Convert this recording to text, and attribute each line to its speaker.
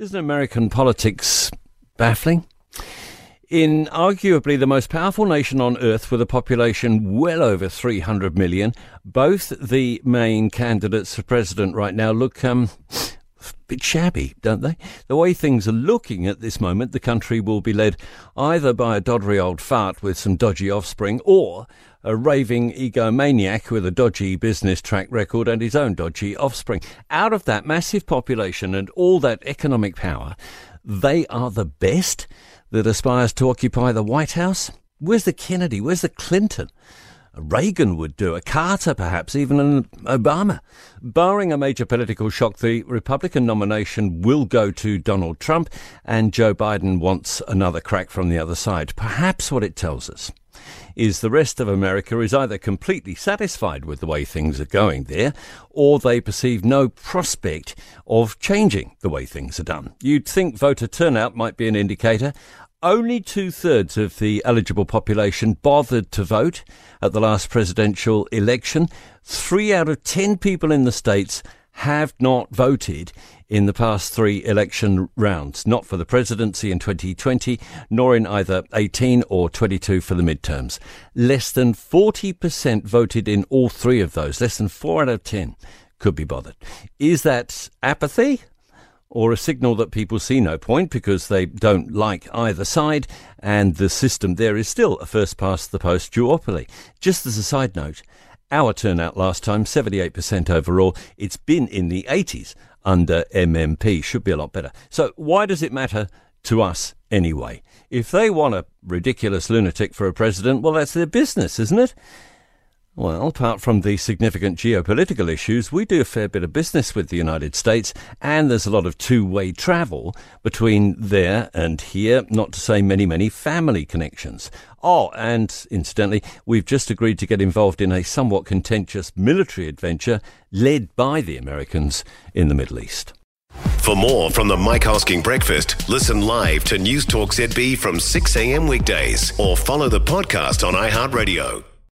Speaker 1: Isn't American politics baffling? In arguably the most powerful nation on earth with a population well over 300 million, both the main candidates for president right now look um, a bit shabby, don't they? The way things are looking at this moment, the country will be led either by a doddery old fart with some dodgy offspring or a raving egomaniac with a dodgy business track record and his own dodgy offspring. Out of that massive population and all that economic power, they are the best that aspires to occupy the White House? Where's the Kennedy? Where's the Clinton? Reagan would do, a Carter perhaps, even an Obama. Barring a major political shock, the Republican nomination will go to Donald Trump, and Joe Biden wants another crack from the other side. Perhaps what it tells us is the rest of America is either completely satisfied with the way things are going there, or they perceive no prospect of changing the way things are done. You'd think voter turnout might be an indicator. Only two thirds of the eligible population bothered to vote at the last presidential election. Three out of ten people in the states have not voted in the past three election rounds, not for the presidency in 2020, nor in either 18 or 22 for the midterms. Less than 40% voted in all three of those. Less than four out of 10 could be bothered. Is that apathy? Or a signal that people see no point because they don't like either side, and the system there is still a first past the post duopoly. Just as a side note, our turnout last time, 78% overall. It's been in the 80s under MMP. Should be a lot better. So, why does it matter to us anyway? If they want a ridiculous lunatic for a president, well, that's their business, isn't it? Well, apart from the significant geopolitical issues, we do a fair bit of business with the United States, and there's a lot of two way travel between there and here, not to say many, many family connections. Oh, and incidentally, we've just agreed to get involved in a somewhat contentious military adventure led by the Americans in the Middle East.
Speaker 2: For more from the Mike Hosking Breakfast, listen live to News Talk ZB from 6 a.m. weekdays or follow the podcast on iHeartRadio.